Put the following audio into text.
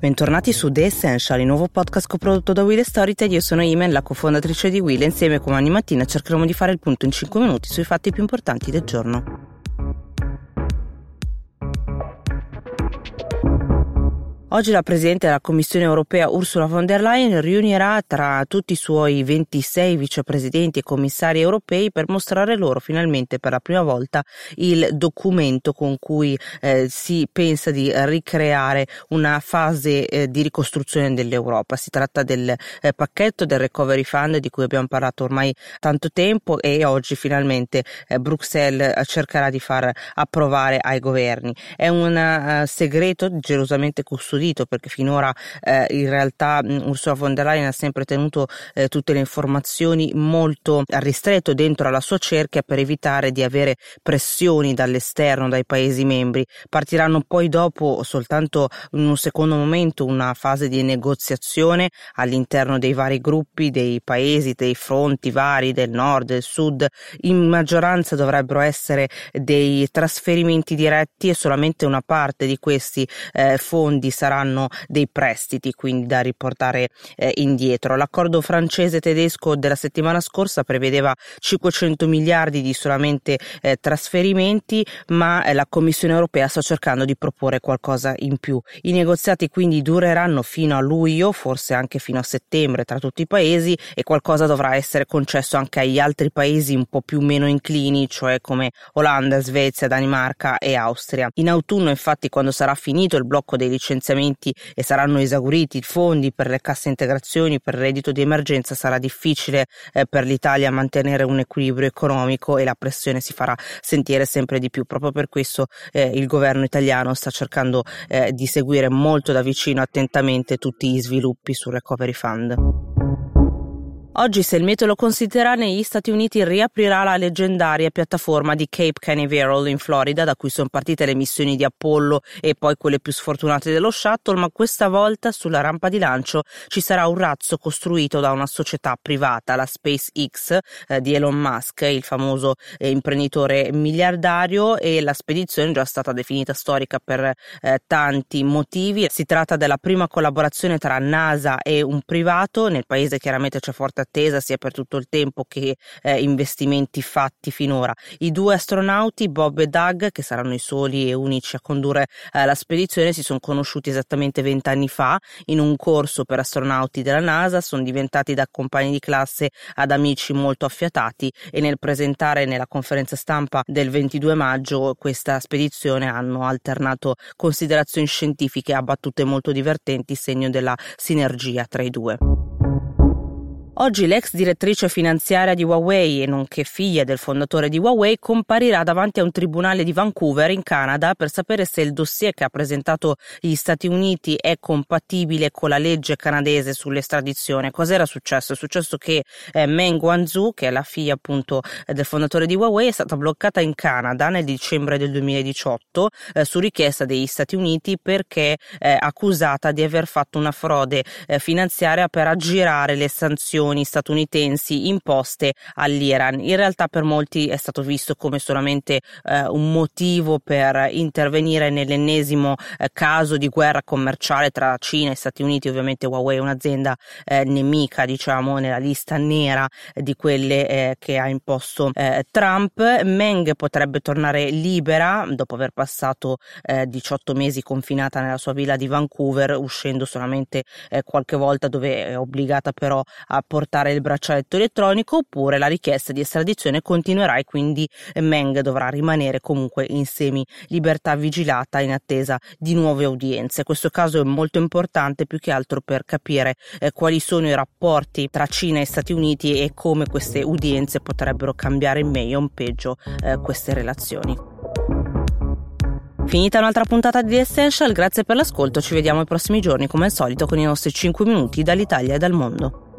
Bentornati su The Essential, il nuovo podcast coprodotto da Will Storytel. Io sono Imen, la cofondatrice di Will insieme come ogni mattina cercheremo di fare il punto in 5 minuti sui fatti più importanti del giorno. Oggi la Presidente della Commissione europea Ursula von der Leyen riunirà tra tutti i suoi 26 vicepresidenti e commissari europei per mostrare loro finalmente per la prima volta il documento con cui eh, si pensa di ricreare una fase eh, di ricostruzione dell'Europa. Si tratta del eh, pacchetto del Recovery Fund di cui abbiamo parlato ormai tanto tempo e oggi finalmente eh, Bruxelles cercherà di far approvare ai governi. È un uh, segreto gelosamente custodito custodito perché finora eh, in realtà Ursula von der Leyen ha sempre tenuto eh, tutte le informazioni molto ristretto dentro alla sua cerchia per evitare di avere pressioni dall'esterno dai paesi membri. Partiranno poi dopo soltanto in un secondo momento una fase di negoziazione all'interno dei vari gruppi dei paesi, dei fronti vari del nord, del sud. In maggioranza dovrebbero essere dei trasferimenti diretti e solamente una parte di questi eh, fondi sarà saranno dei prestiti quindi da riportare eh, indietro. L'accordo francese-tedesco della settimana scorsa prevedeva 500 miliardi di solamente eh, trasferimenti, ma eh, la Commissione europea sta cercando di proporre qualcosa in più. I negoziati quindi dureranno fino a luglio, forse anche fino a settembre tra tutti i paesi e qualcosa dovrà essere concesso anche agli altri paesi un po' più meno inclini, cioè come Olanda, Svezia, Danimarca e Austria. In autunno, infatti, quando sarà finito il blocco dei licenziamenti finanziamenti e saranno esauriti i fondi per le casse integrazioni, per il reddito di emergenza, sarà difficile eh, per l'Italia mantenere un equilibrio economico e la pressione si farà sentire sempre di più. Proprio per questo eh, il governo italiano sta cercando eh, di seguire molto da vicino attentamente tutti gli sviluppi sul Recovery Fund. Oggi, se il meteo lo considera, negli Stati Uniti riaprirà la leggendaria piattaforma di Cape Canaveral in Florida, da cui sono partite le missioni di Apollo e poi quelle più sfortunate dello Shuttle, ma questa volta sulla rampa di lancio ci sarà un razzo costruito da una società privata, la SpaceX eh, di Elon Musk, il famoso eh, imprenditore miliardario, e la spedizione è già stata definita storica per eh, tanti motivi. Si tratta della prima collaborazione tra NASA e un privato, nel paese chiaramente c'è forte attesa sia per tutto il tempo che eh, investimenti fatti finora. I due astronauti, Bob e Doug, che saranno i soli e unici a condurre eh, la spedizione, si sono conosciuti esattamente vent'anni fa in un corso per astronauti della NASA, sono diventati da compagni di classe ad amici molto affiatati e nel presentare nella conferenza stampa del 22 maggio questa spedizione hanno alternato considerazioni scientifiche a battute molto divertenti, segno della sinergia tra i due. Oggi l'ex direttrice finanziaria di Huawei e nonché figlia del fondatore di Huawei comparirà davanti a un tribunale di Vancouver in Canada per sapere se il dossier che ha presentato gli Stati Uniti è compatibile con la legge canadese sull'estradizione. Cos'era successo? È successo che eh, Meng Wanzhou, che è la figlia appunto eh, del fondatore di Huawei, è stata bloccata in Canada nel dicembre del 2018 eh, su richiesta degli Stati Uniti perché eh, accusata di aver fatto una frode eh, finanziaria per aggirare le sanzioni sanzioni statunitensi imposte all'Iran. In realtà per molti è stato visto come solamente eh, un motivo per intervenire nell'ennesimo eh, caso di guerra commerciale tra Cina e Stati Uniti. Ovviamente Huawei è un'azienda eh, nemica, diciamo, nella lista nera di quelle eh, che ha imposto eh, Trump. Meng potrebbe tornare libera dopo aver passato 18 eh, mesi confinata nella sua villa di Vancouver, uscendo solamente qualche volta dove è obbligata però a portare il braccialetto elettronico oppure la richiesta di estradizione continuerà e quindi Meng dovrà rimanere comunque in semi libertà vigilata in attesa di nuove udienze. Questo caso è molto importante più che altro per capire eh, quali sono i rapporti tra Cina e Stati Uniti e come queste udienze potrebbero cambiare in meglio o in peggio eh, queste relazioni. Finita un'altra puntata di The Essential, grazie per l'ascolto, ci vediamo i prossimi giorni come al solito con i nostri 5 minuti dall'Italia e dal mondo.